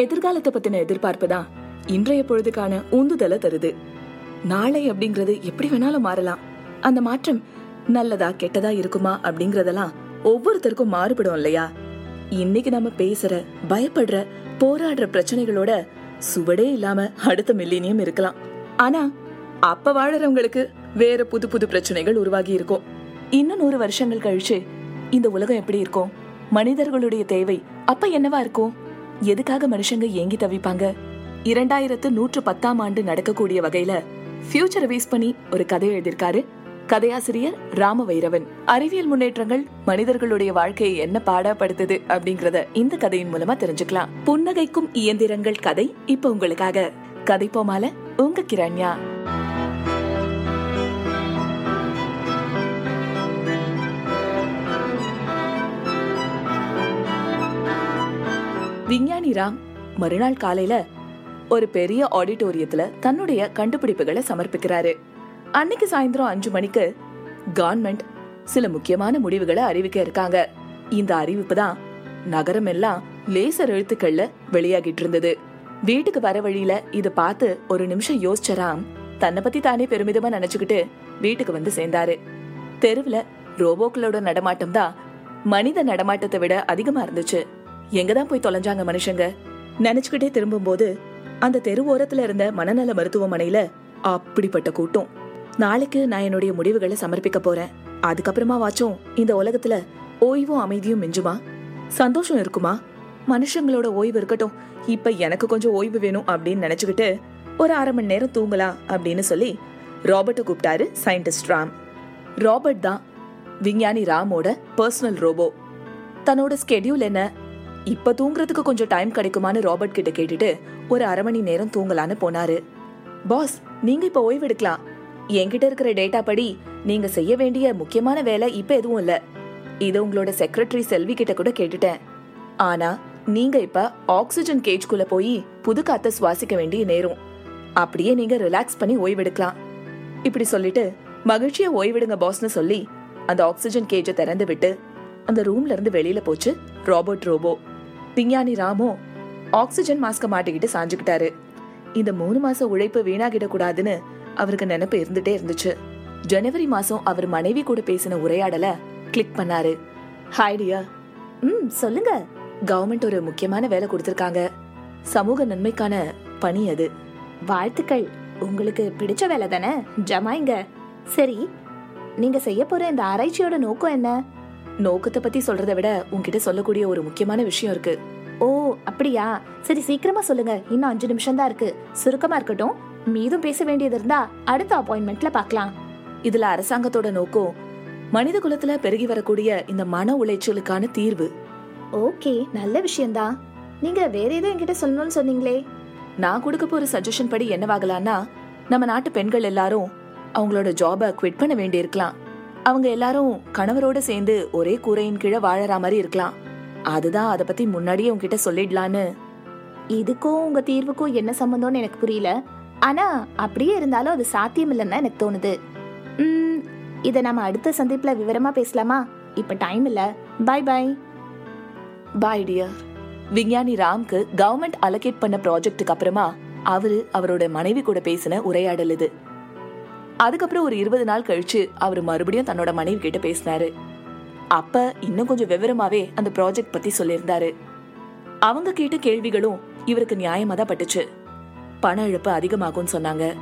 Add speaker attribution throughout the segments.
Speaker 1: எதிர்காலத்தை பத்தின எதிர்பார்ப்பு தான் இன்றைய பொழுதுக்கான உந்துதலை தருது. நாளை அப்படிங்கிறது எப்படி வேணாலும் மாறலாம். அந்த மாற்றம் நல்லதா கெட்டதா இருக்குமா அப்படிங்கறதெல்லாம் ஒவ்வொருத்தருக்கும் மாறுபடும் இல்லையா? இன்னைக்கு நம்ம பேசுற பயப்படுற போராடுற பிரச்சனைகளோட சுவடே இல்லாம அடுத்த மில்லினியம் இருக்கலாம். ஆனா அப்ப வாழறவங்களுக்கு வேற புது புது பிரச்சனைகள் உருவாகி இருக்கும். இன்னும் நூறு வருஷங்கள் கழிச்சு இந்த உலகம் எப்படி இருக்கும்? மனிதர்களுடைய தேவை அப்ப என்னவா இருக்கும்? எதுக்காக மனுஷங்க ஏங்கி தவிப்பாங்க? இரண்டாயிரத்து நூற்று பத்தாம் ஆண்டு நடக்கக்கூடிய வகையில ஃபியூச்சரை பேஸ் பண்ணி ஒரு கதை எழுதியிருக்காரு கதையாசிரியர் ராம வைரவன் அறிவியல் முன்னேற்றங்கள் மனிதர்களுடைய வாழ்க்கையை என்ன பாடப்படுத்துது அப்படிங்கறத இந்த கதையின் மூலமா தெரிஞ்சுக்கலாம். புன்னகைக்கும் இயந்திரங்கள் கதை இப்ப உங்களுக்காக. கதை போமால உங்க கிரண்யா. விஞ்ஞானி ராம் மறுநாள் காலையில ஒரு பெரிய ஆடிட்டோரியத்துல தன்னுடைய கண்டுபிடிப்புகளை சமர்ப்பிக்கிறாரு. அன்னைக்கு சாயந்தரம் அஞ்சு மணிக்கு கவர்மெண்ட் சில முக்கியமான முடிவுகளை அறிவிக்க இருக்காங்க. இந்த அறிவிப்பு தான் நகரம் எல்லாம் லேசர் எழுத்துக்கள்ல வெளியாகிட்டு இருந்தது. வீட்டுக்கு வர வழியில இத பார்த்து ஒரு நிமிஷம் யோசிச்ச ராம் தன்னை பத்தி தானே பெருமிதமா நினைச்சுக்கிட்டு வீட்டுக்கு வந்து சேர்ந்தாரு. தெருவுல ரோபோக்களோட நடமாட்டம் தான் மனித நடமாட்டத்தை விட அதிகமா இருந்துச்சு. எங்கதான் போய் தொலைஞ்சாங்க மனுஷங்க? நினைச்சுக்கிட்டே திரும்பும்போது அந்த தெரு ஓரத்துல இருந்த மனநல மருத்துவமனையில அப்படிப்பட்ட கூட்டம். நாளைக்கு நான் என்னுடைய முடிவுகளை சமர்ப்பிக்க போறேன். அதுக்கப்புறமா வாச்சும் இந்த உலகத்துல ஓய்வும் அமைதியும் மிஞ்சுமா? சந்தோஷம் இருக்குமா? மனுஷங்களோட ஓய்வு இருக்கட்டும். இப்ப எனக்கு கொஞ்சம் ஓய்வு வேணும் அப்படின்னு நினைச்சுக்கிட்டு ஒரு அரை மணி நேரம் தூங்கலாம் அப்படின்னு சொல்லி ராபர்ட்டை கூப்பிட்டாரு சயின்டிஸ்ட் ராம். ராபர்ட் தான் விஞ்ஞானி ராமோட பர்சனல் ரோபோ. தன்னோட ஸ்கெடியூல் என்ன? இப்ப தூங்குறதுக்கு கொஞ்சம் டைம் கிடைக்குமான்னு ராபர்ட் கிட்ட கேட்டுட்டு ஒரு அரை மணி நேரம் தூங்கலான்னு போனாரு. பாஸ் நீங்க இப்ப ஓய்வு எடுக்கலாம். என்கிட்ட இருக்கிற டேட்டா படி நீங்க செய்ய வேண்டிய முக்கியமான வேலை இப்ப எதுவும் இல்ல. இது உங்களோட செக்ரட்டரி செல்வி கிட்ட கூட கேட்டுட்டேன். ஆனா நீங்க இப்ப ஆக்சிஜன் கேஜ்குள்ள போய் புது காத்த சுவாசிக்க வேண்டிய நேரம். அப்படியே நீங்க ரிலாக்ஸ் பண்ணி ஓய்வெடுக்கலாம் இப்படி சொல்லிட்டு மகிழ்ச்சியா ஓய்வெடுங்க பாஸ்னு சொல்லி அந்த ஆக்சிஜன் கேஜை திறந்து விட்டு அந்த ரூம்ல இருந்து வெளியில போச்சு ராபர்ட் ரோபோ விஞ்ஞானி ராமோ ஆக்சிஜன் மாஸ்க மாட்டிக்கிட்டு சாஞ்சுக்கிட்டாரு. இந்த மூணு மாசம் உழைப்பு வீணாகிடக்கூடாதுன்னு அவருக்கு நினைப்பு இருந்துட்டே இருந்துச்சு. ஜனவரி மாசம் அவர் மனைவி கூட பேசின உரையாடல கிளிக் பண்ணாரு. ஹாய் டியா ம் சொல்லுங்க. கவர்மெண்ட் ஒரு முக்கியமான வேலை கொடுத்துருக்காங்க. சமூக நன்மைக்கான பணி அது.
Speaker 2: வாழ்த்துக்கள். உங்களுக்கு பிடிச்ச வேலை தானே? ஜமாயிங்க. சரி நீங்க செய்ய போற இந்த ஆராய்ச்சியோட நோக்கம் என்ன?
Speaker 1: நோக்கத்தை பத்தி சொல்றதை விட உன்கிட்ட சொல்லக்கூடிய ஒரு முக்கியமான விஷயம் இருக்கு.
Speaker 2: ஓ அப்படியா? சரி சீக்கிரமா சொல்லுங்க. இன்னும் அஞ்சு நிமிஷம் தான் இருக்கு. சுருக்கமா இருக்கட்டும். மீதும் பேச வேண்டியது இருந்தா அடுத்த அப்பாயின்மெண்ட்ல பார்க்கலாம்.
Speaker 1: இதுல அரசாங்கத்தோட நோக்கம் மனித குலத்துல பெருகி வரக்கூடிய இந்த மன உளைச்சலுக்கான தீர்வு.
Speaker 2: ஓகே நல்ல விஷயம்தான் நீங்க வேற ஏதோ என்கிட்ட சொல்லணும்னு சொன்னீங்களே.
Speaker 1: நான் கொடுக்க போற சஜஷன் படி என்னவாகலாம்னா நம்ம நாட்டு பெண்கள் எல்லாரும் அவங்களோட ஜாபை குவிட் பண்ண வேண்டி இருக்கலாம் அவங்க எல்லாரும் கணவரோட சேர்ந்து ஒரே கூரையின் கீழே வாழற மாதிரி இருக்கலாம். அதுதான் அத பத்தி முன்னாடியே உங்ககிட்ட சொல்லிடலான்னு.
Speaker 2: இதுக்கும் உங்க தீர்வுக்கும் என்ன சம்பந்தம்னு எனக்கு புரியல. ஆனா அப்படியே இருந்தாலும் அது சாத்தியம் இல்லைன்னு தான் எனக்கு தோணுது. ம், இதை நம்ம அடுத்த சந்திப்புல விவரமா பேசலாமா? இப்ப டைம் இல்ல. பை பை
Speaker 1: பாய் டியர் விஞ்ஞானி ராம்க்கு கவர்மெண்ட் அலோகேட் பண்ண ப்ராஜெக்ட்டுக்கு அப்புறமா அவரு அவரோட மனைவி கூட பேசின உரையாடல் இது. அதுக்கப்புறம் ஒரு இருபது நாள் கழிச்சு அவர் மறுபடியும் தன்னோட மனைவி கிட்ட பேசினாரு. அப்ப இன்னும் கொஞ்சம் விவரமாவே அந்த ப்ராஜெக்ட் பத்தி சொல்லியிருந்தாரு. அவங்க கேட்ட கேள்விகளும் இவருக்கு நியாயமா தான் பட்டுச்சு. பண இழப்பு அதிகமாகும்னு சொன்னாங்க.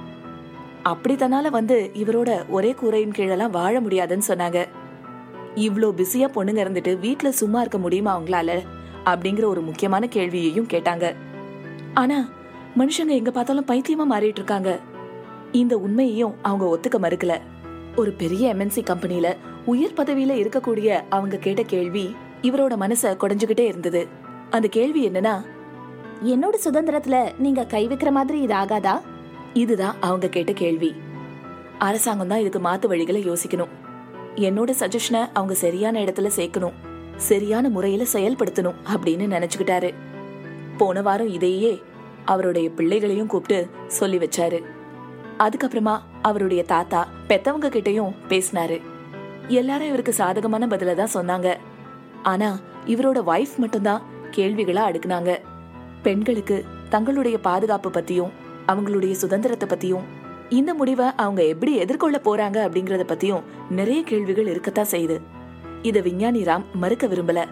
Speaker 1: அப்படி தன்னால வந்து இவரோட ஒரே கூரையின் கீழெல்லாம் வாழ முடியாதுன்னு சொன்னாங்க. இவ்வளோ பிஸியா பொண்ணுங்க இருந்துட்டு வீட்டுல சும்மா இருக்க முடியுமா அவங்களால? அப்படிங்கிற ஒரு முக்கியமான கேள்வியையும் கேட்டாங்க. ஆனா மனுஷங்க எங்க பார்த்தாலும் பைத்தியமா மாறிட்டு இருக்காங்க. இந்த உண்மையையும் அவங்க ஒத்துக்க மறுக்கல. ஒரு பெரிய எம்என்சி கம்பெனில உயர் பதவியில இருக்கக்கூடிய அவங்க கேட்ட கேள்வி இவரோட மனச குடைஞ்சுகிட்டே இருந்தது. அந்த கேள்வி என்னன்னா
Speaker 2: என்னோட சுதந்திரத்துல நீங்க கை வைக்கிற மாதிரி இது ஆகாதா?
Speaker 1: இதுதான் அவங்க கேட்ட கேள்வி. அரசாங்கம் தான் இதுக்கு மாத்து வழிகளை யோசிக்கணும். என்னோட சஜஷனை அவங்க சரியான இடத்துல சேர்க்கணும். சரியான முறையில செயல்படுத்தணும் அப்படின்னு நினைச்சுக்கிட்டாரு. போன வாரம் இதையே அவருடைய பிள்ளைகளையும் கூப்பிட்டு சொல்லி வச்சாரு. அதுக்கப்புறமா அவருடைய தாத்தா பெத்தவங்க கிட்டயும் பேசினாரு. எல்லாரும் இவருக்கு சாதகமான பதில தான் சொன்னாங்க. ஆனா இவரோட வைஃப் மட்டும்தான் கேள்விகளா அடுக்குனாங்க. பெண்களுக்கு தங்களுடைய பாதுகாப்பு பத்தியும் அவங்களுடைய சுதந்திரத்தை பத்தியும் இந்த முடிவை அவங்க எப்படி எதிர்கொள்ள போறாங்க அப்படிங்கறத பத்தியும் நிறைய கேள்விகள் இருக்கத்தான் செய்யுது. இத விஞ்ஞானி ராம் மறுக்க விரும்பல.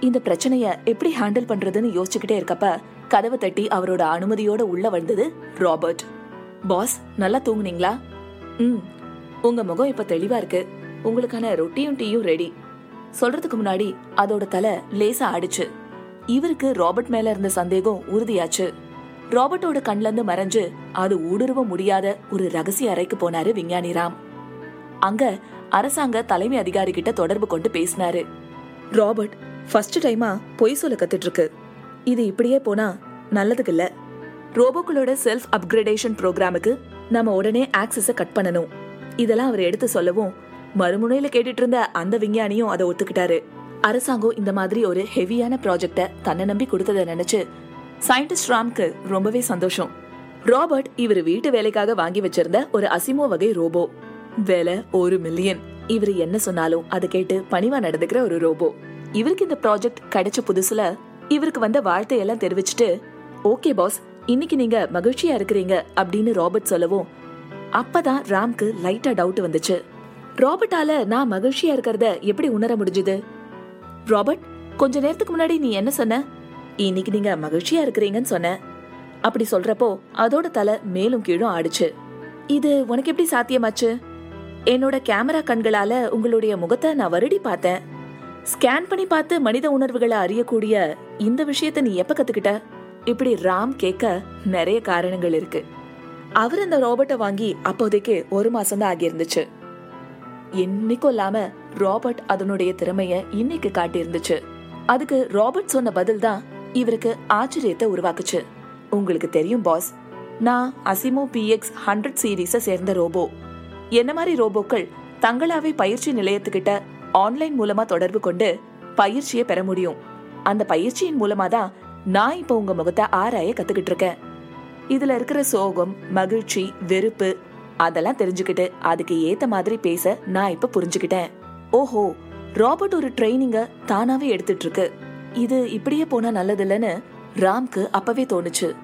Speaker 1: இந்த பிரச்சனைய எப்படி ஹேண்டில் பண்றதுன்னு யோசிச்சுக்கிட்டே இருக்கப்ப கதவை தட்டி அவரோட அனுமதியோட உள்ள வந்தது ராபர்ட். பாஸ் நல்லா தூங்குனீங்களா? ம். உங்க முகம் இப்ப தெளிவா இருக்கு. உங்களுக்கான ரொட்டியும் டீயும் ரெடி. சொல்றதுக்கு முன்னாடி அதோட தலை லேசா ஆடிச்சு இவருக்கு ராபர்ட் மேல இருந்த சந்தேகம் உறுதியாச்சு. ராபர்ட்டோட கண்ல இருந்து மறைஞ்சு அது ஊடுருவ முடியாத ஒரு ரகசிய அறைக்கு போனாரு விஞ்ஞானி ராம். அங்க அரசாங்க தலைமை அதிகாரி கிட்ட தொடர்பு கொண்டு பேசினாரு. ராபர்ட் ஃபர்ஸ்ட் டைமா பொய் சொல்ல கத்துட்டு இருக்கு. இது இப்படியே போனா நல்லதுக்கு இல்லை. ரோபோக்களோட செல்ஃப் அப்கிரேடேஷன் ப்ரோக்ராமுக்கு நம்ம உடனே ஆக்சஸ கட் பண்ணணும். இதெல்லாம் அவர் எடுத்து சொல்லவும் மறுமுனையில கேட்டுட்டு இருந்த அந்த விஞ்ஞானியும் அதை ஒத்துக்கிட்டாரு. அரசாங்கம் இந்த மாதிரி ஒரு ஹெவியான ப்ராஜெக்ட தன்னை நம்பி கொடுத்ததை நினைச்சு சயின்டிஸ்ட் ராம்க்கு ரொம்பவே சந்தோஷம். ராபர்ட் இவர் வீட்டு வேலைக்காக வாங்கி வச்சிருந்த ஒரு அசிமோ வகை ரோபோ. வேலை ஒரு மில்லியன் இவர் என்ன சொன்னாலும் அதை கேட்டு பணிவா நடந்துக்கிற ஒரு ரோபோ. இவருக்கு இந்த ப்ராஜெக்ட் கிடைச்ச புதுசுல இவருக்கு வந்த வாழ்த்தையெல்லாம் தெரிவிச்சுட்டு ஓகே பாஸ் இன்னைக்கு நீங்க மகிழ்ச்சியா இருக்கிறீங்க அப்படின்னு ராபர்ட் சொல்லவும் அப்பதான் ராம்க்கு லைட்டா டவுட் வந்துச்சு. ராபர்ட்டால நான் மகிழ்ச்சியா இருக்கிறத எப்படி உணர முடிஞ்சது? ராபர்ட் கொஞ்ச நேரத்துக்கு முன்னாடி நீ என்ன சொன்ன? இன்னைக்கு நீங்க மகிழ்ச்சியா இருக்கிறீங்கன்னு சொன்ன. அப்படி சொல்றப்போ அதோட தலை மேலும் கீழும் ஆடுச்சு. இது உனக்கு எப்படி சாத்தியமாச்சு? என்னோட கேமரா கண்களால உங்களுடைய முகத்தை நான் வருடி பார்த்தேன். ஸ்கேன் பண்ணி பார்த்து மனித உணர்வுகளை அறியக்கூடிய இந்த விஷயத்த நீ எப்ப கத்துக்கிட்ட? இப்படி ராம் கேட்க நிறைய காரணங்கள் இருக்கு. அவர் அந்த ரோபோட்டை வாங்கி அப்போதைக்கு ஒரு மாசம் தான் ஆகியிருந்துச்சு. என்னைக்கும் இல்லாம ராபர்ட் அதனுடைய திறமைய இன்னைக்கு காட்டியிருந்துச்சு. அதுக்கு ராபர்ட் சொன்ன பதில் தான் இவருக்கு ஆச்சரியத்தை உருவாக்குச்சு. உங்களுக்கு தெரியும் பாஸ் நான் அசிமோ பிஎக்ஸ் ஹண்ட்ரட் சீரீஸை சேர்ந்த ரோபோ என்ன மாதிரி ரோபோக்கள் தங்களாவே பயிற்சி நிலையத்துக்கிட்ட ஆன்லைன் மூலமா தொடர்பு கொண்டு பயிற்சியை பெற முடியும்? அந்த பயிற்சியின் மூலமா தான் நான் இப்ப உங்க முகத்தை ஆராய கத்துக்கிட்டு இருக்கேன். இதுல இருக்கிற சோகம் மகிழ்ச்சி வெறுப்பு அதெல்லாம் தெரிஞ்சுக்கிட்டு அதுக்கு ஏத்த மாதிரி பேச நான் இப்ப புரிஞ்சுக்கிட்டேன். ஓஹோ ராபர்ட் ஒரு ட்ரைனிங்க தானாவே எடுத்துட்டு இருக்கு இது இப்படியே போனா நல்லது இல்லைன்னு ராம்க்கு அப்பவே தோணுச்சு.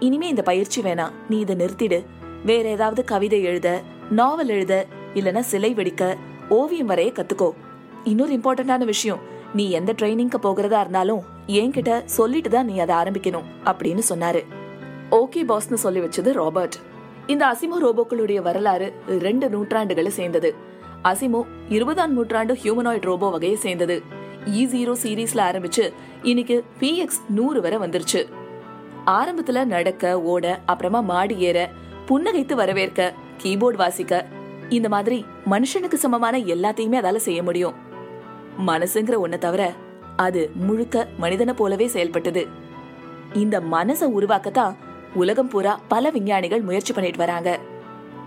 Speaker 1: இனிமே இந்த பயிற்சி வேணாம். நீ இதை நிறுத்திடு. வேற ஏதாவது கவிதை எழுத நாவல் எழுத இல்லனா சிலை வெடிக்க ஓவியம் வரைய கத்துக்கோ. இன்னொரு இம்பார்ட்டன்டான விஷயம் நீ எந்த ட்ரைனிங்க்கு போகிறதா இருந்தாலும் என்கிட்ட சொல்லிட்டு தான் நீ அதை ஆரம்பிக்கணும் அப்படின்னு சொன்னாரு. ஓகே பாஸ்னு சொல்லி வச்சது ராபர்ட். இந்த அசிமோ ரோபோக்களுடைய வரலாறு ரெண்டு நூற்றாண்டுகளை சேர்ந்தது. அசிமோ இருபதாம் நூற்றாண்டு ஹியூமனாய்ட் ரோபோ வகையை சேர்ந்தது. E இ ஜீரோ சீரீஸ்ல ஆரம்பிச்சு இன்னைக்கு பிஎக்ஸ் நூறு வரை வந்துருச்சு. ஆரம்பத்துல நடக்க ஓட அப்புறமா மாடி ஏற புன்னகைத்து வரவேற்க கீபோர்டு வாசிக்க இந்த மாதிரி மனுஷனுக்கு சமமான எல்லாத்தையுமே அதால செய்ய முடியும். மனசுங்கிற ஒன்ன தவிர அது முழுக்க மனிதனை போலவே செயல்பட்டது. இந்த மனசை உருவாக்கத்தான் உலகம் பூரா பல விஞ்ஞானிகள் முயற்சி பண்ணிட்டு வராங்க.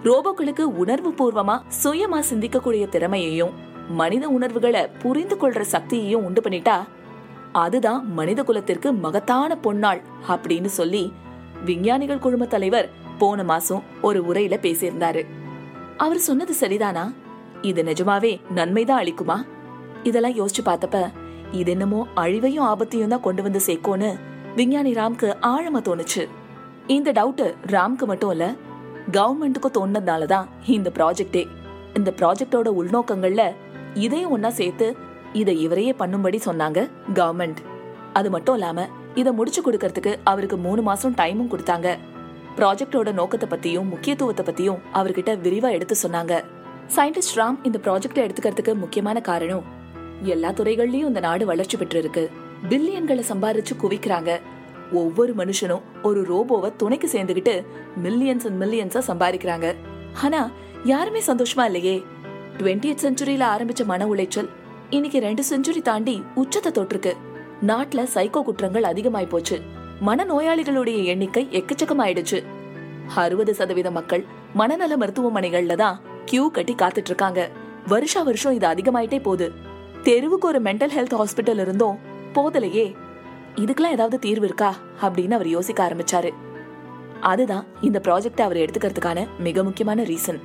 Speaker 1: ரோபோக்களுக்கு உணர்வு பூர்வமா சுயமா சிந்திக்கக்கூடிய திறமையையும் மனித உணர்வுகளை புரிந்து கொள்ற சக்தியையும் உண்டு பண்ணிட்டா அதுதான் மனித குலத்திற்கு மகத்தான பொன்னாள் அப்படின்னு சொல்லி விஞ்ஞானிகள் குழும தலைவர் போன மாசம் ஒரு உரையில பேசியிருந்தாரு. அவர் சொன்னது சரிதானா? இது நிஜமாவே நன்மைதான் அளிக்குமா? இதெல்லாம் யோசிச்சு பார்த்தப்ப இது என்னமோ அழிவையும் ஆபத்தையும் தான் கொண்டு வந்து சேர்க்கும்னு விஞ்ஞானி ராம்க்கு ஆழமா தோணுச்சு. இந்த டவுட் ராம்க்கு மட்டும் இல்ல கவர்மெண்ட்டுக்கும் தோணுனதுனாலதான் இந்த ப்ராஜெக்டே இந்த ப்ராஜெக்டோட உள்நோக்கங்கள்ல இதையும் ஒன்னா சேர்த்து இதை இவரையே பண்ணும்படி சொன்னாங்க கவர்மெண்ட் அது மட்டும் இல்லாம இதை முடிச்சு கொடுக்கறதுக்கு அவருக்கு மூணு மாசம் டைமும் கொடுத்தாங்க. ப்ராஜெக்டோட நோக்கத்தை பத்தியும் முக்கியத்துவத்தை பத்தியும் அவர்கிட்ட விரிவா எடுத்து சொன்னாங்க. சயின்டிஸ்ட் ராம் இந்த ப்ராஜெக்டை எடுத்துக்கிறதுக்கு முக்கியமான காரணம் எல்லா துறைகள்லயும் இந்த நாடு வளர்ச்சி பெற்று இருக்கு பில்லியன்களை சம்பாரிச்சு குவிக்கிறாங்க. ஒவ்வொரு மனுஷனும் ஒரு ரோபோவை துணைக்கு சேர்ந்துகிட்டு மில்லியன்ஸ் அண்ட் மில்லியன்ஸா சம்பாதிக்கிறாங்க ஆனா யாருமே சந்தோஷமா இல்லையே? டுவெண்ட்டி செஞ்சுரியில ஆரம்பிச்ச மன உளைச்சல் இன்னைக்கு ரெண்டு செஞ்சுரி தாண்டி உச்சத்தை தொட்டிருக்கு. நாட்டுல சைக்கோ குற்றங்கள் அதிகமாய் போச்சு. மன நோயாளிகளுடைய எண்ணிக்கை எக்கச்சக்கமாயிடுச்சு. அறுபது சதவீத மக்கள் மனநல மருத்துவமனைகள்ல தான் கியூ கட்டி காத்துட்டு இருக்காங்க. வருஷா வருஷம் இது அதிகமாயிட்டே போகுது. தெருவுக்கு ஒரு மென்டல் ஹெல்த் ஹாஸ்பிட்டல் இருந்தோம். போதலையே இதுக்கெல்லாம் ஏதாவது தீர்வு இருக்கா? அப்படின்னு அவர் யோசிக்க ஆரம்பிச்சாரு. அதுதான் இந்த ப்ராஜெக்ட் அவர் எடுத்துக்கிறதுக்கான மிக முக்கியமான ரீசன்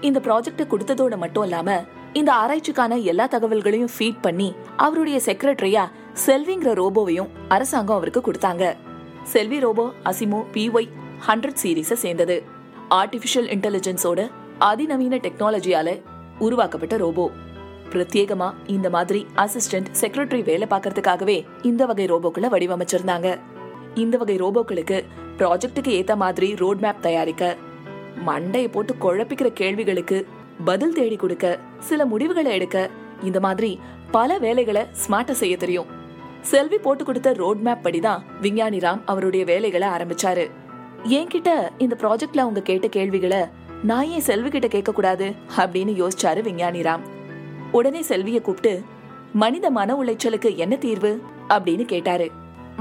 Speaker 1: இந்த ப்ராஜெக்ட் கொடுத்ததோட மட்டும் இல்லாம இந்த ஆராய்ச்சிக்கான எல்லா தகவல்களையும் ஃபீட் பண்ணி அவருடைய செக்ரட்டரியா செல்விங்கிற ரோபோவையும் அரசாங்கம் அவருக்கு கொடுத்தாங்க. செல்வி ரோபோ அசிமோ பிஒய் ஹண்ட்ரட் சீரீஸை சேர்ந்தது. ஆர்டிஃபிஷியல் இன்டெலிஜென்ஸோட அதிநவீன டெக்னாலஜியால உருவாக்கப்பட்ட ரோபோ. பிரத்யேகமா இந்த மாதிரி அசிஸ்டன்ட் செக்ரட்டரி வேலை பார்க்கறதுக்காகவே இந்த வகை ரோபோக்களை வடிவமைச்சிருந்தாங்க. இந்த வகை ரோபோக்களுக்கு ப்ராஜெக்ட்டுக்கு ஏத்த மாதிரி ரோட் மேப் தயாரிக்க மண்டையை போட்டு குழப்பிக்கிற கேள்விகளுக்கு பதில் தேடி கொடுக்க சில முடிவுகளை எடுக்க இந்த மாதிரி பல வேலைகளை ஸ்மார்ட்டா செய்ய தெரியும். செல்வி போட்டு கொடுத்த ரோட் மேப் படிதான் விஞ்ஞானி ராம் அவருடைய வேலைகளை ஆரம்பிச்சாரு. என்கிட்ட இந்த ப்ராஜெக்ட்ல அவங்க கேட்ட கேள்விகளை நான் ஏன் செல்வி கிட்ட கேட்க கூடாது அப்படின்னு யோசிச்சாரு விஞ்ஞானி ராம். உடனே செல்விய கூப்பிட்டு மனித மன உளைச்சலுக்கு என்ன தீர்வு? அப்படின்னு கேட்டாரு.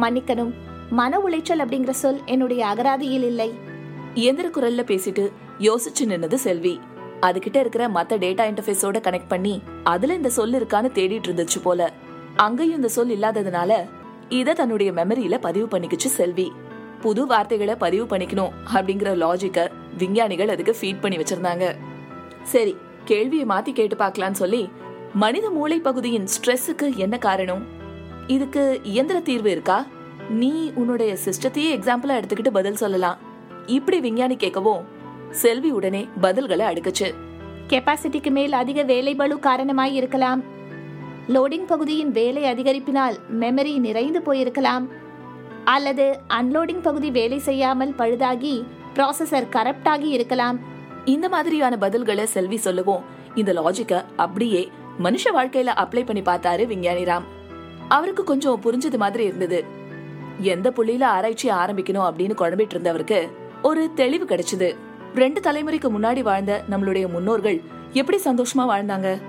Speaker 2: மன்னிக்கணும். மன உளைச்சல் அப்படிங்கிற சொல் என்னுடைய அகராதியில் இல்லை.
Speaker 1: இயந்திர குரல்ல பேசிட்டு யோசிச்சு நின்னது செல்வி. அதுகிட்ட இருக்கிற மத்த டேட்டா இன்டர்ஃபேஸோட கனெக்ட் பண்ணி அதுல இந்த சொல் இருக்கான்னு தேடிட்டு இருந்துச்சு போல. அங்கேயும் இந்த சொல் இல்லாததுனால இத தன்னுடைய மெமரியில பதிவு பண்ணிக்கிச்சு செல்வி. புது வார்த்தைகளை பதிவு பண்ணிக்கணும் அப்படிங்கிற லாஜிக்க விஞ்ஞானிகள் அதுக்கு ஃபீட் பண்ணி வச்சிருந்தாங்க. சரி கேள்வியை மாத்தி கேட்டு பார்க்கலான்னு சொல்லி மனித மூளை பகுதியின் ஸ்ட்ரெஸ்ஸுக்கு என்ன காரணம்? இதுக்கு இயந்திர தீர்வு இருக்கா? நீ உன்னுடைய சிஸ்டத்தையே எக்ஸாம்பிளா எடுத்துக்கிட்டு பதில் சொல்லலாம். இப்படி விஞ்ஞானி கேட்கவும் செல்வி உடனே பதில்களை அடுக்குச்சு.
Speaker 2: கெப்பாசிட்டிக்கு மேல் அதிக வேலை பளு காரணமாய் இருக்கலாம். லோடிங் பகுதியின் வேலை அதிகரிப்பினால் மெமரி நிறைந்து போயிருக்கலாம். அல்லது அன்லோடிங் பகுதி வேலை செய்யாமல் பழுதாகி ப்ராசஸர் கரப்டாகி இருக்கலாம்.
Speaker 1: இந்த மாதிரியான பதில்களை செல்வி சொல்லுவோம். இந்த லாஜிக்க அப்படியே மனுஷ வாழ்க்கையில அப்ளை பண்ணி பார்த்தாரு விஞ்ஞானி ராம். அவருக்கு கொஞ்சம் புரிஞ்சது மாதிரி இருந்தது. எந்த புள்ளியில ஆராய்ச்சி ஆரம்பிக்கணும் அப்படின்னு குழம்பிட்டு இருந்தவருக்கு ஒரு தெளிவு கிடைச்சது. ரெண்டு தலைமுறைக்கு முன்னாடி வாழ்ந்த நம்மளுடைய முன்னோர்கள் எப்படி சந்தோஷமா வாழ்ந்தாங்க?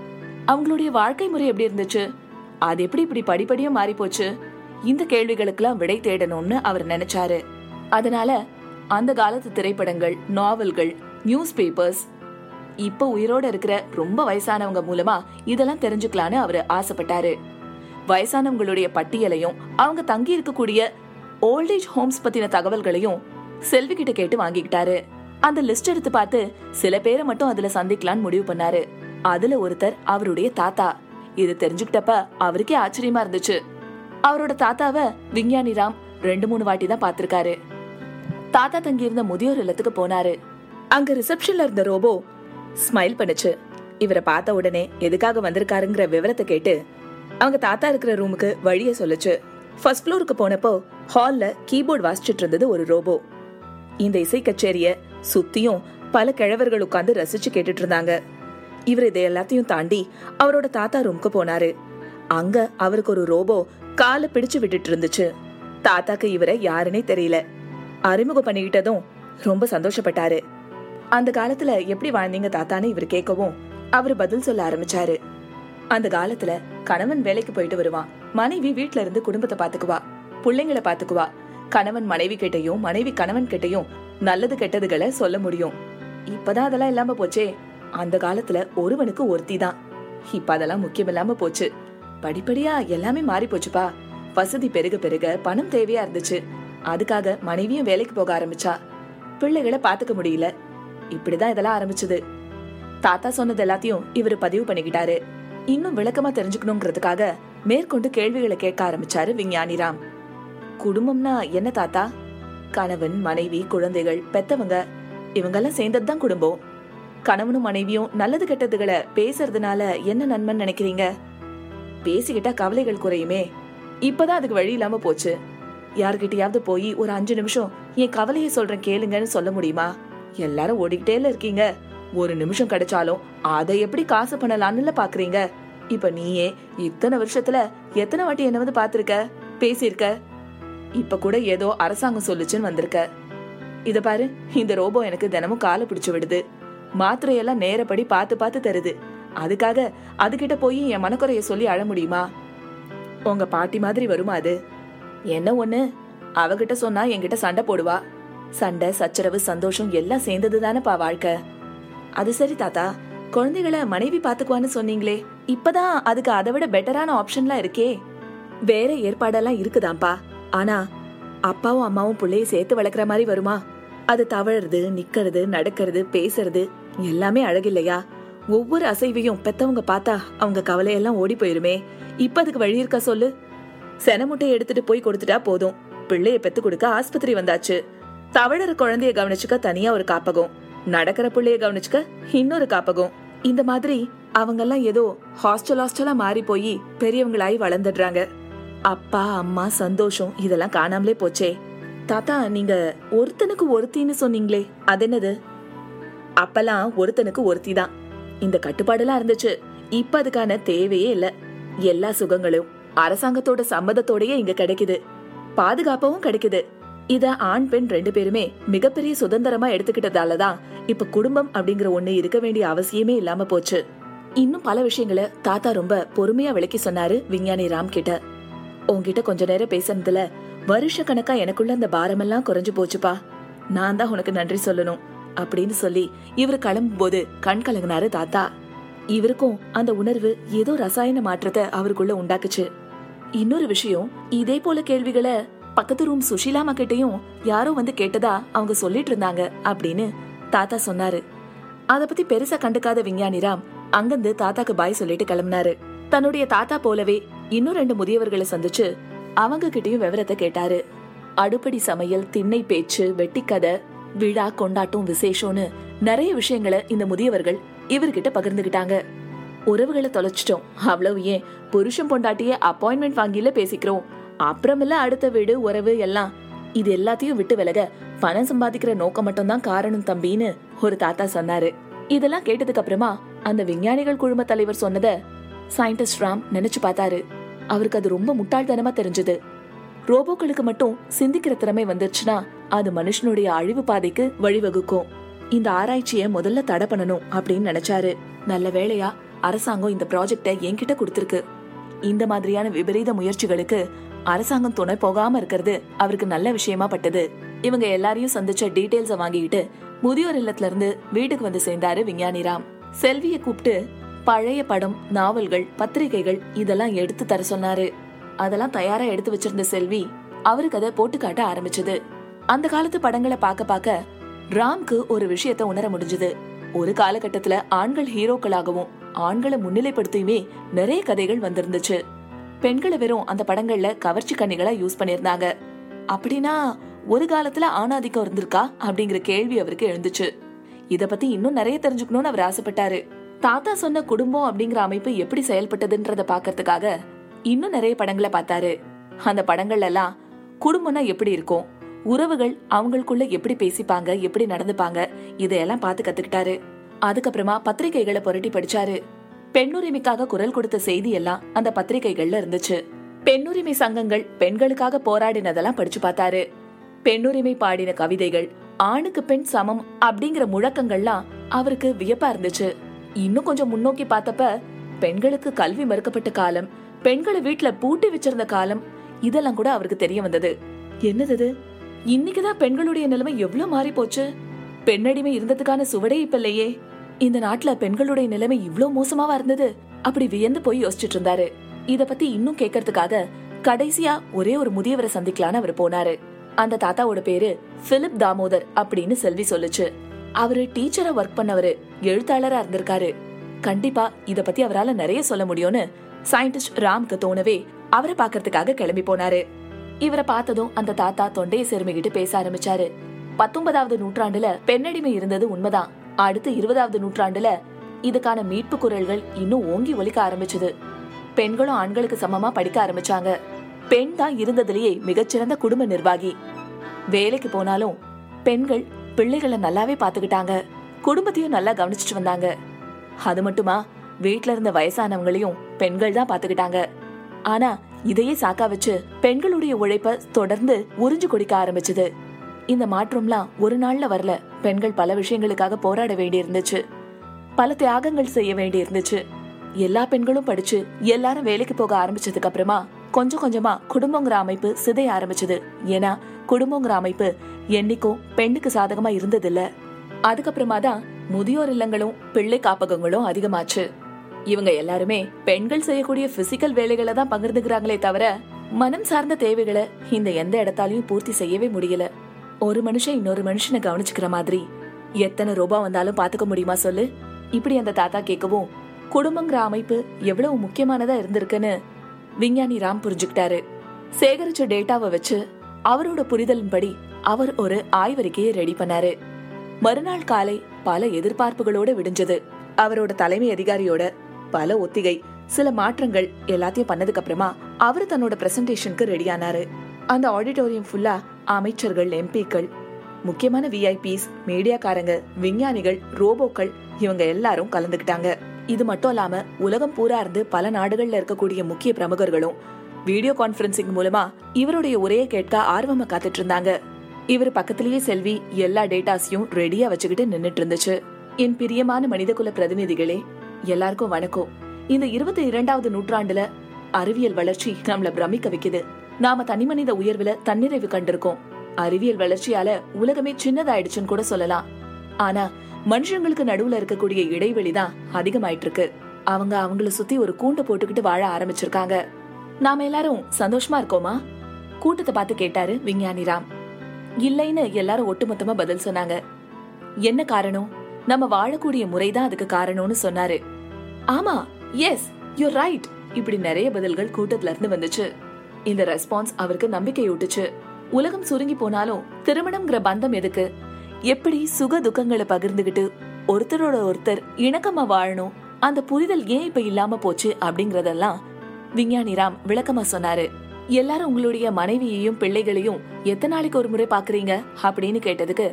Speaker 1: அவங்களுடைய வாழ்க்கை முறை எப்படி இருந்துச்சு? அது எப்படி இப்படி படிப்படியா மாறி போச்சு இந்த கேள்விகளுக்கெல்லாம் விடை தேடணும்னு அவர் நினைச்சாரு. அதனால அந்த காலத்து திரைப்படங்கள் நாவல்கள் நியூஸ் பேப்பர்ஸ் இப்ப உயிரோட இருக்கிற ரொம்ப வயசானவங்க மூலமா இதெல்லாம் தெரிஞ்சுக்கலான்னு அவரு ஆசைப்பட்டாரு. வயசானவங்களுடைய பட்டியலையும் அவங்க தங்கி இருக்கக்கூடிய ஓல்டேஜ் ஹோம்ஸ் பத்தின தகவல்களையும் செல்வி கிட்ட கேட்டு வாங்கிக்கிட்டாரு. அந்த லிஸ்ட் எடுத்து பார்த்து சில பேரை மட்டும் அதுல சந்திக்கலாம்னு முடிவு பண்ணாரு. அதுல ஒருத்தர் அவருடைய தாத்தா. இது தெரிஞ்சுக்கிட்டப்ப அவருக்கே ஆச்சரியமா இருந்துச்சு. அவரோட தாத்தாவ விஞ்ஞானி ராம் ரெண்டு மூணு வாட்டி தான் பாத்திருக்காரு தாத்தா தங்கி இருந்த முதியோர் இல்லத்துக்கு போனாரு. அங்க ரிசப்ஷன்ல இருந்த ரோபோ ஸ்மைல் பண்ணுச்சு. இவரை பார்த்த உடனே எதுக்காக வந்திருக்காருங்கிற விவரத்தை கேட்டு அவங்க தாத்தா இருக்கிற ரூமுக்கு வழிய சொல்லுச்சு. ஃபர்ஸ்ட் ஃப்ளோருக்கு போனப்போ ஹாலில் கீபோர்ட் வாசிச்சிட்டு இருந்தது ஒரு ரோபோ. இந்த இசை கச்சேரிய சுத்தியும் பல கிழவர்கள் உட்கார்ந்து ரசிச்சு கேட்டுட்டு இருந்தாங்க. இவர் இதை எல்லாத்தையும் தாண்டி அவரோட தாத்தா ரூமுக்கு போனாரு. அங்க அவருக்கு ஒரு ரோபோ காலை பிடிச்சு விட்டுட்டு இருந்துச்சு. தாத்தாக்கு இவரை யாருன்னே தெரியல. அறிமுகம் பண்ணிக்கிட்டதும் ரொம்ப சந்தோஷப்பட்டாரு. அந்த காலத்துல எப்படி வாழ்ந்தீங்க தாத்தான்னு இவர் கேட்கவும் அவர் பதில் சொல்ல ஆரம்பிச்சாரு. அந்த காலத்துல கணவன் வேலைக்கு போயிட்டு வருவான். மனைவி வீட்ல இருந்து குடும்பத்தை பாத்துக்குவா. பிள்ளைங்களை பாத்துக்குவா. கணவன் மனைவி கிட்டயும் மனைவி கணவன் கிட்டயும் நல்லது கெட்டதுகளை சொல்ல முடியும். இப்பதான் அதெல்லாம் இல்லாம போச்சே. அந்த காலத்துல ஒருவனுக்கு ஒருத்தி தான் இப்ப அதெல்லாம் முக்கியம் இல்லாம போச்சு. படிப்படியா எல்லாமே மாறி போச்சுப்பா. வசதி பெருக பெருக பணம் தேவையா இருந்துச்சு. அதுக்காக மனைவியும் வேலைக்கு போக ஆரம்பிச்சா. பிள்ளைகளை பாத்துக்க முடியல. இப்படிதான் இதெல்லாம் ஆரம்பிச்சது. தாத்தா சொன்னது எல்லாத்தையும் இவரு பதிவு பண்ணிக்கிட்டாரு. இன்னும் விளக்கமா தெரிஞ்சுக்கணுங்கிறதுக்காக மேற்கொண்டு கேள்விகளை கேட்க ஆரம்பிச்சாரு விஞ்ஞானி ராம் குடும்பம்னா என்ன தாத்தா? கணவன் மனைவி குழந்தைகள் பெத்தவங்க இவங்கெல்லாம் சேர்ந்ததுதான் குடும்பம். கணவனும் மனைவியும் நல்லது கெட்டதுகளை பேசுறதுனால என்ன நன்மைன்னு நினைக்கிறீங்க? பேசிக்கிட்டா கவலைகள் குறையுமே. இப்பதான் அதுக்கு வழி இல்லாம போச்சு. யார்கிட்டயாவது போய் ஒரு அஞ்சு நிமிஷம் என் கவலையை சொல்றேன் கேளுங்கன்னு சொல்ல முடியுமா? எல்லாரும் ஓடிக்கிட்டேல இருக்கீங்க. ஒரு நிமிஷம் கிடைச்சாலும் அதை எப்படி காசு பண்ணலாம்னு பாக்குறீங்க? இப்ப நீயே இத்தனை வருஷத்துல எத்தனை வாட்டி என்ன வந்து பாத்திருக்க பேசியிருக்க? இப்ப கூட ஏதோ அரசாங்கம் சொல்லுச்சுன்னு வந்திருக்க. இத பாரு இந்த ரோபோ எனக்கு தினமும் காலை பிடிச்சு விடுது. மாத்திரையெல்லாம் நேரப்படி பார்த்து பார்த்து தருது. அதுக்காக அதுகிட்ட போய் என் மனக்குறைய சொல்லி அழ முடியுமா? உங்க பாட்டி மாதிரி வருமா அது? என்ன ஒண்ணு? அவகிட்ட சொன்னா என்கிட்ட சண்டை போடுவா. சண்டை சச்சரவு சந்தோஷம் எல்லாம் சேர்ந்தது தானேப்பா வாழ்க்கை. அது சரி தாத்தா. குழந்தைகளை மனைவி பாத்துக்குவான்னு சொன்னீங்களே. இப்பதான் அதுக்கு அதை விட பெட்டரான ஆப்ஷன்லாம் இருக்கே. வேற ஏற்பாடெல்லாம் இருக்குதாம்ப்பா ஆனா அப்பாவும் அம்மாவும் பிள்ளைய சேர்த்து வளர்க்குற மாதிரி வருமா? அது தவழறது நிக்கிறது நடக்கிறது பேசுறது எல்லாமே அழகில்லையா? ஒவ்வொரு அசைவையும் பெத்தவங்க பார்த்தா அவங்க கவலையெல்லாம் ஓடி போயிருமே. இப்ப அதுக்கு வழி இருக்கா சொல்லு? செனமுட்டையை எடுத்துட்டு போய் கொடுத்துட்டா போதும். பிள்ளைய பெத்து கொடுக்க ஆஸ்பத்திரி வந்தாச்சு. தவழற குழந்தைய கவனிச்சுக்க தனியா ஒரு காப்பகம். நடக்கிற பிள்ளைய கவனிச்சுக்க இன்னொரு காப்பகம். இந்த மாதிரி அவங்கெல்லாம் ஏதோ ஹாஸ்டல் ஹாஸ்டலா மாறி போய் பெரியவங்களாய் வளர்ந்துடுறாங்க. அப்பா அம்மா சந்தோஷம் இதெல்லாம் காணாமலே போச்சே. தாத்தா நீங்க ஒருத்தனுக்கு ஒருத்தின்னு சொன்னீங்களே அது என்னது? அப்பெல்லாம் ஒருத்தனுக்கு ஒருத்தி தான். இந்த கட்டுப்பாடெல்லாம் இருந்துச்சு. இப்ப அதுக்கான தேவையே இல்ல. எல்லா சுகங்களும் அரசாங்கத்தோட சம்மதத்தோடயே இங்க கிடைக்குது. பாதுகாப்பாவும் கிடைக்குது. இத ஆண் பெண் ரெண்டு பேருமே மிகப்பெரிய சுதந்திரமா எடுத்துக்கிட்டதாலதான் இப்ப குடும்பம் அப்படிங்கிற ஒண்ணு இருக்க வேண்டிய அவசியமே இல்லாம போச்சு. இன்னும் பல விஷயங்களை தாத்தா ரொம்ப பொறுமையா விளக்கி சொன்னாரு விஞ்ஞானி ராம் கிட்ட. உன்கிட்ட கொஞ்ச நேரம் பேசுனதுல வருஷ கணக்கா எனக்குள்ள அந்த பாரமெல்லாம் குறைஞ்சு போச்சுப்பா. நான் தான் உனக்கு நன்றி சொல்லணும் அப்படின்னு சொல்லி இவர் கிளம்பும் போது கண் கலங்கினாரு தாத்தா. இவருக்கும் அந்த உணர்வு ஏதோ ரசாயன மாற்றத்தை அவருக்குள்ள உண்டாக்குச்சு. இன்னொரு விஷயம் இதே போல கேள்விகளை பக்கத்து ரூம் சுஷீலாமா கிட்டயும் யாரோ வந்து கேட்டதா அவங்க சொல்லிட்டு இருந்தாங்க அப்படின்னு தாத்தா சொன்னாரு. அத பத்தி பெருசா கண்டுக்காத விஞ்ஞானி ராம் அங்கிருந்து தாத்தாக்கு பாய் சொல்லிட்டு கிளம்பினாரு. தன்னுடைய தாத்தா போலவே இன்னும் ரெண்டு முதியவர்களை சந்திச்சு அவங்க கிட்டயும் விவரத்தை கேட்டாரு. அடுப்படி சமையல் திண்ணை பேச்சு வெட்டிக்கதை விழா கொண்டாட்டம் விசேஷம்னு நிறைய விஷயங்களை இந்த முதியவர்கள் இவர்கிட்ட பகிர்ந்துகிட்டாங்க. உறவுகளை தொலைச்சிட்டோம். அவ்வளவு ஏன்? புருஷன் பொண்டாட்டியே அப்பாயின்மெண்ட் வாங்கில பேசிக்கிறோம். அப்புறமில்ல அடுத்த வீடு உறவு எல்லாம். இது எல்லாத்தையும் விட்டு விலக பணம் சம்பாதிக்கிற நோக்கம் மட்டும்தான் காரணம் தம்பின்னு ஒரு தாத்தா சொன்னாரு. இதெல்லாம் கேட்டதுக்கு அப்புறமா அந்த விஞ்ஞானிகள் குழும தலைவர் சொன்னத சயின்டிஸ்ட் ராம் நினைச்சு பார்த்தாரு. அவருக்கு அது ரொம்ப முட்டாள்தனமா தெரிஞ்சது. ரோபோக்களுக்கு மட்டும் சிந்திக்கிற திறமை வந்துருச்சுன்னா அது மனுஷனுடைய அழிவு பாதைக்கு வழிவகுக்கும். இந்த ஆராய்ச்சிய முதல்ல தடை பண்ணணும் அப்படின்னு நினைச்சாரு. நல்ல வேளையா அரசாங்கம் இந்த ப்ராஜெக்ட என்கிட்ட கொடுத்திருக்கு. இந்த மாதிரியான விபரீத முயற்சிகளுக்கு அரசாங்கம் துணை போகாம இருக்கிறது. அவருக்கு நல்ல விஷயமா பட்டது. இவங்க எல்லாரையும் சந்திச்ச டீடைல்ஸ வாங்கிக்கிட்டு முதியோர் இல்லத்துல இருந்து வீட்டுக்கு வந்து சேர்ந்தாரு விஞ்ஞானி ராம். செல்விய கூப்பிட்டு பழைய படம் நாவல்கள் பத்திரிகைகள் இதெல்லாம் எடுத்து தர சொன்னாரு. அதெல்லாம் தயாரா எடுத்து வச்சிருந்த செல்வி அவருக்கு அதை போட்டு காட்ட ஆரம்பிச்சது. அந்த காலத்து படங்களை பார்க்க பார்க்க ராம்க்கு ஒரு விஷயத்த உணர முடிஞ்சது. ஒரு காலகட்டத்துல ஆண்கள் ஹீரோக்களாகவும் ஆண்களை முன்னிலைப்படுத்தியுமே நிறைய கதைகள் வந்திருந்துச்சு. பெண்களை வெறும் அந்த படங்கள்ல கவர்ச்சி கண்ணிகளா யூஸ் பண்ணிருந்தாங்க அப்படின்னா ஒரு காலத்துல ஆணாதிக்கம் இருந்திருக்கா? அப்படிங்கிற கேள்வி அவருக்கு எழுந்துச்சு. இத பத்தி இன்னும் நிறைய தெரிஞ்சுக்கணும்னு அவர் ஆசைப்பட்டாரு. தாத்தா சொன்ன குடும்பம் அப்படிங்கிற அமைப்பு எப்படி செயல்பட்டதுன்றத பாக்கிறதுக்காக இன்னும் நிறைய படங்களை பார்த்தாரு. அந்த படங்கள்ல எல்லாம் குடும்பம்னா எப்படி இருக்கும்? உறவுகள் அவங்களுக்குள்ள எப்படி பேசிப்பாங்க? எப்படி நடந்துப்பாங்க? இதையெல்லாம் பார்த்து கத்துக்கிட்டாரு. அதுக்கப்புறமா பத்திரிகைகளை புரட்டி படிச்சாரு. பெண்ணுரிமைக்காக குரல் கொடுத்த செய்தி எல்லாம் அந்த பத்திரிகைகள்ல இருந்துச்சு. பெண்ணுரிமை சங்கங்கள் பெண்களுக்காக போராடினதெல்லாம் படிச்சு பார்த்தாரு. பெண்ணுரிமை பாடின கவிதைகள் ஆணுக்கு பெண் சமம் அப்படிங்கிற முழக்கங்கள்லாம் அவருக்கு வியப்பா இருந்துச்சு. இன்னும் கொஞ்சம் முன்னோக்கி பார்த்தப்ப பெண்களுக்கு கல்வி மறுக்கப்பட்ட காலம் பெண்களை வீட்டுல பூட்டி வச்சிருந்த காலம் இதெல்லாம் கூட அவருக்கு தெரிய வந்தது. என்னது இன்னைக்குதான் பெண்களுடைய நிலைமை எவ்வளவு மாறி போச்சு பெண்ணடிமை இருந்ததுக்கான சுவடே இப்ப இல்லையே. இந்த நாட்டுல பெண்களுடைய நிலைமை இவ்ளோ மோசமாவா இருந்தது? அப்படி வியந்து போய் யோசிச்சுட்டு இருந்தாரு. இத பத்தி இன்னும் கேக்குறதுக்காக கடைசியா ஒரே ஒரு முதியவரை சந்திக்கலான்னு அவர் போனாரு. அந்த தாத்தாவோட பேரு பிலிப் தாமோதர் அப்படின்னு செல்வி சொல்லுச்சு. அவரு டீச்சரா ஒர்க் பண்ணவரு எழுத்தாளரா இருந்திருக்காரு. கண்டிப்பா இத பத்தி அவரால நிறைய சொல்ல முடியும்னு சயின்டிஸ்ட் ராம்க்கு தோணவே அவரை பாக்குறதுக்காக கிளம்பி போனாரு. இவரை பார்த்ததும் அந்த தாத்தா தொண்டையை செருமிகிட்டு பேச ஆரம்பிச்சாரு. பத்தொன்பதாவது நூற்றாண்டுல பெண்ணடிமை இருந்தது உண்மைதான். அடுத்து இருபதாவது நூற்றாண்டுல இதுக்கான மீட்பு குரல்கள் இன்னும் ஓங்கி ஒலிக்க ஆரம்பிச்சது. பெண்களும் ஆண்களுக்கு சமமா படிக்க ஆரம்பிச்சாங்க. பெண் தான் இருந்ததுலயே மிகச்சிறந்த குடும்ப நிர்வாகி. வேலைக்கு போனாலும் பெண்கள் பிள்ளைகளை நல்லாவே பாத்துக்கிட்டாங்க குடும்பத்தையும் நல்லா கவனிச்சிட்டு வந்தாங்க. அது மட்டுமா வீட்ல இருந்த வயசானவங்களையும் பெண்கள் தான் பாத்துக்கிட்டாங்க ஆனா இதையே சாக்கா வச்சு பெண்களுடைய உழைப்ப தொடர்ந்து உறிஞ்சு கொடிக்க ஆரம்பிச்சது. இந்த மாற்றம்லாம் ஒரு நாள்ல வரல. பெண்கள் பல விஷயங்களுக்காக போராட வேண்டி இருந்துச்சு பல தியாகங்கள் செய்ய வேண்டி இருந்துச்சு எல்லா பெண்களும் படிச்சு எல்லாரும் வேலைக்கு போக ஆரம்பிச்சதுக்கு அப்புறமா கொஞ்சம் கொஞ்சமா குடும்பங்கிற அமைப்பு சிதைய ஆரம்பிச்சது. ஏன்னா குடும்பங்கிற அமைப்பு என்னைக்கும் பெண்ணுக்கு சாதகமா இருந்ததில்ல. அதுக்கப்புறமா தான் முதியோர் இல்லங்களும் பிள்ளை காப்பகங்களும் அதிகமாச்சு. இவங்க எல்லாருமே பெண்கள் செய்யக்கூடிய பிசிக்கல் வேலைகளை தான் பகிர்ந்துக்கிறாங்களே தவிர மனம் சார்ந்த தேவைகளை இந்த எந்த இடத்தாலையும் பூர்த்தி செய்யவே முடியல. ஒரு மனுஷன் இன்னொரு மனுஷனை கவனிச்சுக்கிற மாதிரி. எத்தனை ரூபா வந்தாலும் பாத்துக்க முடியுமா சொல்லு? இப்படி அந்த தாத்தா கேட்கவும் குடும்பங்கிற அமைப்பு எவ்வளவு முக்கியமானதா இருந்திருக்குன்னு விஞ்ஞானி ராம் புரிஞ்சுக்கிட்டாரு. சேகரிச்ச டேட்டாவை வச்சு அவரோட புரிதலின்படி அவர் ஒரு ஆய்வறிக்கையை ரெடி பண்ணாரு. மறுநாள் காலை பல எதிர்பார்ப்புகளோட விடிஞ்சது. அவரோட தலைமை அதிகாரியோட பல ஒத்திகை சில மாற்றங்கள் எல்லாத்தையும் பண்ணதுக்கு அப்புறமா அவர் தன்னோட பிரசன்டேஷனுக்கு ரெடியானாரு அந்த ஆடிட்டோரியம் ஃபுல்லா அமைச்சர்கள் எம்பிக்கள் முக்கியமான விஐபிஸ் மீடியாக்காரங்க விஞ்ஞானிகள் ரோபோக்கள் இவங்க எல்லாரும் கலந்துக்கிட்டாங்க. இது மட்டும் இல்லாம உலகம் பூரா இருந்து பல நாடுகள்ல இருக்கக்கூடிய முக்கிய பிரமுகர்களும் வீடியோ கான்பரன்சிங் மூலமா இவருடைய உரையை கேட்க ஆர்வமா காத்துட்டு இருந்தாங்க. இவர் பக்கத்திலேயே செல்வி எல்லா டேட்டாஸையும் ரெடியா வச்சுக்கிட்டு நின்னுட்டு இருந்துச்சு. என் பிரியமான மனிதகுல பிரதிநிதிகளே எல்லாருக்கும் வணக்கம். இந்த இருபத்தி இரண்டாவது நூற்றாண்டுல அறிவியல் வளர்ச்சி நம்மள பிரமிக்க வைக்குது. நாம தனிமனித உயர்வுல தன்னிறைவு கண்டிருக்கோம். அறிவியல் வளர்ச்சியால உலகமே சின்னதாயிடுச்சுன்னு கூட சொல்லலாம். ஆனா மனுஷங்களுக்கு நடுவுல இருக்கக்கூடிய இடைவெளி தான் அதிகமாயிட்டு இருக்கு அவங்க அவங்கள சுத்தி ஒரு கூண்டை போட்டுக்கிட்டு வாழ ஆரம்பிச்சிருக்காங்க. நாம எல்லாரும் சந்தோஷமா இருக்கோமா? கூட்டத்தை பார்த்து கேட்டாரு விஞ்ஞானி ராம். இல்லைன்னு எல்லாரும் ஒட்டுமொத்தமா பதில் சொன்னாங்க. என்ன காரணம்? நம்ம வாழக்கூடிய முறைதான் அதுக்கு காரணம்னு சொன்னாரு. ஆமா எஸ் யூ ரைட் இப்படி நிறைய பதில்கள் கூட்டத்துல இருந்து வந்துச்சு. இந்த ரெஸ்பான்ஸ் அவருக்கு நம்பிக்கையூட்டுச்சு. உலகம் சுருங்கி போனாலும் திருமணம்ங்கிற பந்தம் எதுக்கு? எப்படி சுக துக்கங்களை பகிர்ந்துகிட்டு ஒருத்தரோட ஒருத்தர் இணக்கமா வாழணும் அந்த புரிதல் ஏன் இப்ப இல்லாம போச்சு அப்படிங்கறதெல்லாம் விஞ்ஞானி ராம் விளக்கமா சொன்னாரு. எல்லாரும் உங்களுடைய மனைவியையும் பிள்ளைகளையும் எத்தனை நாளைக்கு ஒரு முறை பாக்குறீங்க அப்படின்னு கேட்டதுக்கு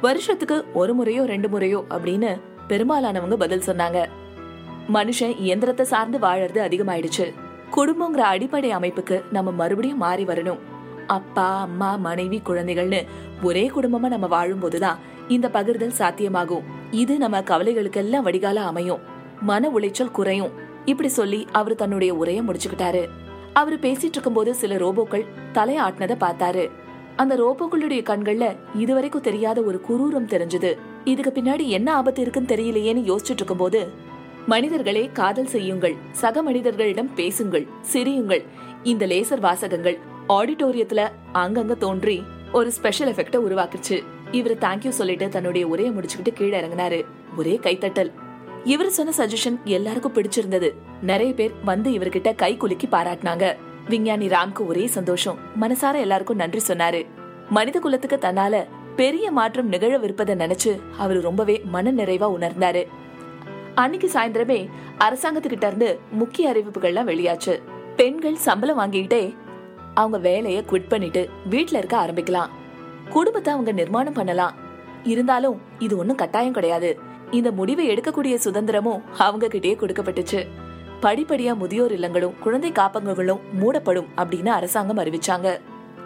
Speaker 1: வருஷத்துக்கு ஒரு முறையோ ரெண்டு முறையோ அப்படின்னு பெரும்பாலானவங்க பதில் சொன்னாங்க. மனுஷன் இயந்திரத்தை சார்ந்து வாழறது அதிகமாயிடுச்சு. குடும்பங்கிற அடிப்படை அமைப்புக்கு நம்ம மறுபடியும் மாறி வரணும். அப்பா அம்மா மனைவி குழந்தைகள்னு ஒரே குடும்பமா நம்ம வாழும்போதுதான் இந்த பகிர்தல் சாத்தியமாகும். இது நம்ம கவலைகளுக்கெல்லாம் வடிகால அமையும். மன உளைச்சல் குறையும். இப்படி சொல்லி அவர் தன்னுடைய உரைய முடிச்சுக்கிட்டாரு. அவரு பேசிட்டு இருக்கும்போது சில ரோபோக்கள் தலையாட்டினத பார்த்தாரு. அந்த ரோபோக்களுடைய கண்கள்ல இதுவரைக்கும் தெரியாத ஒரு குரூரம் தெரிஞ்சது. இதுக்கு பின்னாடி என்ன ஆபத்து இருக்குன்னு தெரியலையேன்னு யோசிச்சுட்டு இருக்கும்போது மனிதர்களே காதல் செய்யுங்கள். சக மனிதர்களிடம் பேசுங்கள். சிரியுங்கள். இந்த லேசர் வாசகங்கள் ஆடிட்டோரியத்துல அங்கங்க தோன்றி ஒரு ஸ்பெஷல் எஃபெக்ட உருவாக்குச்சு. இவர் தேங்க்யூ சொல்லிட்டு தன்னுடைய உரையை முடிச்சுக்கிட்டு கீழே இறங்கினாரு. ஒரே கைத்தட்டல். இவர் சொன்ன சஜஷன் எல்லாருக்கும் பிடிச்சிருந்தது. நிறைய பேர் வந்து இவர்கிட்ட கை குலுக்கி பாராட்டினாங்க. விஞ்ஞானி ராம்க்கு ஒரே சந்தோஷம். மனசார எல்லாருக்கும் நன்றி சொன்னாரு. மனித குலத்துக்கு தன்னால பெரிய மாற்றம் நிகழவிருப்பதை நினைச்சு அவர் ரொம்பவே மன நிறைவா உணர்ந்தாரு. அன்னைக்கு சாயந்தரமே அரசாங்கத்துக்கிட்ட இருந்து முக்கிய அறிவிப்புகள்லாம் வெளியாச்சு. பெண்கள் சம்பளம் வாங்கிக்கிட்டே அவங்க வேலைய குவிட் பண்ணிட்டு வீட்ல இருக்க ஆரம்பிக்கலாம். குடும்பத்தை அவங்க நிர்மாணம் பண்ணலாம். இருந்தாலும் இது ஒண்ணும் கட்டாயம் கிடையாது. இந்த முடிவை எடுக்கக்கூடிய சுதந்திரமும் அவங்க கிட்டயே கொடுக்கப்பட்டுச்சு. படிப்படியா முதியோர் இல்லங்களும் குழந்தை காப்பகங்களும் மூடப்படும் அப்படின்னு அரசாங்கம் அறிவிச்சாங்க.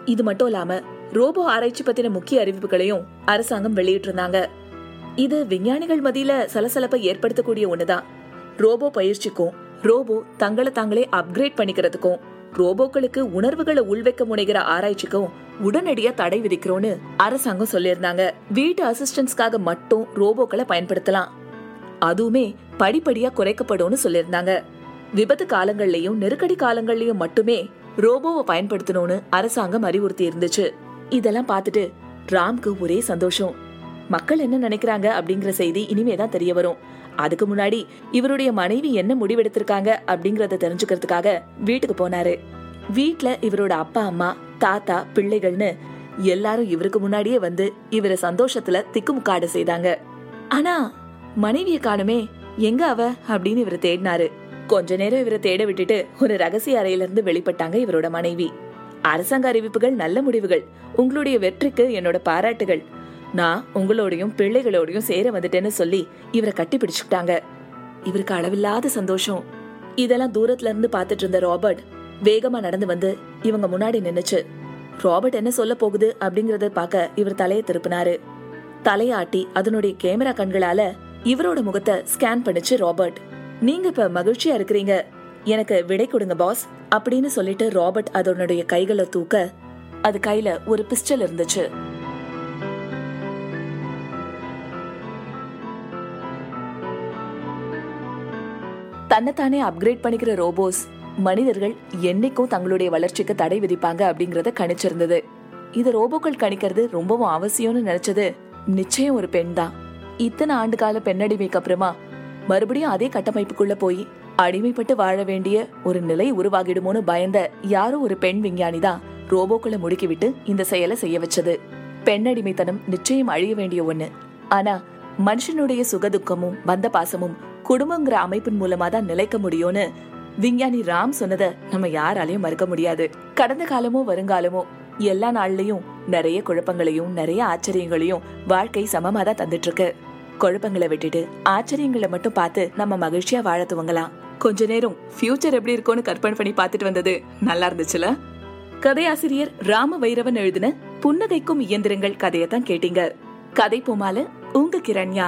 Speaker 1: இது மட்டும் இல்லாம ரோபோ ஆராய்ச்சி பத்தின முக்கிய அறிவிப்புகளையும் அரசாங்கம் வெளியிட்டிருந்தாங்க. இது விஞ்ஞானிகள் மத்தியில சலசலப்பை ஏற்படுத்தக்கூடிய ஒண்ணுதான் ரோபோ பயிற்சிக்கும் ரோபோ தங்களை தாங்களே அப்கிரேட் பண்ணிக்கிறதுக்கும் ரோபோக்களுக்கு உணர்வுகளை உள்வைக்க முனைகிற ஆராய்ச்சிக்கும் உடனடியா தடை விதிக்கிறோம்னு அரசாங்கம் சொல்லியிருந்தாங்க. வீட்டு அசிஸ்டன்ஸ்க்காக மட்டும் ரோபோக்களை பயன்படுத்தலாம். அதுவுமே படிப்படியா குறைக்கப்படும் சொல்லியிருந்தாங்க. விபத்து காலங்கள்லயும் நெருக்கடி காலங்கள்லயும் மட்டுமே ரோபோவை பயன்படுத்தணும்னு அரசாங்கம் அறிவுறுத்தி இருந்துச்சு இதெல்லாம் பார்த்துட்டு ராம்க்கு ஒரே சந்தோஷம். மக்கள் என்ன நினைக்கிறாங்க அப்படிங்கிற செய்தி இனிமே தான் தெரிய வரும். அதுக்கு முன்னாடி இவருடைய மனைவி என்ன முடிவெடுத்திருக்காங்க அப்படிங்கறத தெரிஞ்சுக்கிறதுக்காக வீட்டுக்கு போனாரு. வீட்டுல இவரோட அப்பா அம்மா தாத்தா பிள்ளைகள்னு எல்லாரும் இவருக்கு முன்னாடியே வந்து இவர சந்தோஷத்துல திக்குமுக்காடு செய்தாங்க. ஆனா மனைவிய காணுமே எங்க அவ? அப்படின்னு இவர் தேடினாரு. கொஞ்ச நேரம் இவரை தேட விட்டுட்டு ஒரு ரகசிய அறையில இருந்து வெளிப்பட்டாங்க இவரோட மனைவி. அரசாங்க அறிவிப்புகள் நல்ல முடிவுகள் உங்களுடைய வெற்றிக்கு என்னோட பாராட்டுகள் நான் உங்களோடையும் பிள்ளைகளோடையும் சேர வந்துட்டேன்னு சொல்லி இவரை கட்டி பிடிச்சுக்கிட்டாங்க. இவருக்கு அளவில்லாத சந்தோஷம். இதெல்லாம் தூரத்துல இருந்து பாத்துட்டு இருந்த ராபர்ட் வேகமா நடந்து வந்து இவங்க முன்னாடி நின்னுச்சு. ராபர்ட் என்ன சொல்ல போகுது அப்படிங்கறத பார்க்க இவர் தலையை திருப்பினாரு. தலையாட்டி அதனுடைய கேமரா கண்களால இவரோட முகத்தை ஸ்கேன் பண்ணுச்சு ராபர்ட். நீங்க இப்ப மகிழ்ச்சியா இருக்கிறீங்க. எனக்கு விடை கொடுங்க பாஸ் அப்படின்னு சொல்லிட்டு ராபர்ட் அதனுடைய கைகளை தூக்க அது கையில ஒரு பிஸ்டல் இருந்துச்சு. தன்னைத்தானே அப்கிரேட் பண்ணிக்கிற ரோபோஸ் மனிதர்கள் என்னைக்கும் தங்களுடைய வளர்ச்சிக்கு தடை விதிப்பாங்க அப்படிங்கறத கணிச்சிருந்தது. இது ரோபோக்கள் கணிக்கிறது ரொம்பவும் அவசியம்னு நினைச்சது நிச்சயம் ஒரு பெண் தான். இத்தனை ஆண்டு கால பெண்ணடிமைக்கு அப்புறமா மறுபடியும் அதே கட்டமைப்புக்குள்ள போய் அடிமைப்பட்டு வாழ வேண்டிய ஒரு நிலை உருவாகிடுமோன்னு பயந்த யாரோ ஒரு பெண் விஞ்ஞானி தான் ரோபோக்களை முடுக்கிவிட்டு இந்த செயலை செய்ய வச்சது. பெண்ணடிமைத்தனம் நிச்சயம் அழிய வேண்டிய ஒண்ணு. ஆனா மனுஷனுடைய சுகதுக்கமும் பந்த பாசமும் குடும்பங்கிற அமைப்பின் மூலமா தான் நிலைக்க முடியும்னு விஞ்ஞானி ராம் சொன்னத நம்ம யாராலையும் மறுக்க முடியாது. கடந்த காலமோ வருங்காலமோ எல்லா நாள்லயும் நிறைய குழப்பங்களையும் நிறைய ஆச்சரியங்களையும் வாழ்க்கை சமமா தான் தந்துட்டு இருக்கு குழப்பங்களை விட்டுட்டு ஆச்சரியங்களை மட்டும் பார்த்து நம்ம மகிழ்ச்சியா வாழ துவங்கலாம். கொஞ்ச நேரம் ஃபியூச்சர் எப்படி இருக்கும்னு கற்பனை பண்ணி பார்த்துட்டு வந்தது நல்லா இருந்துச்சுல? கதையாசிரியர் ராம வைரவன் எழுதின புன்னகைக்கும் இயந்திரங்கள் கதையை தான் கேட்டீங்க. கதை போமால உங்க கிரண்யா.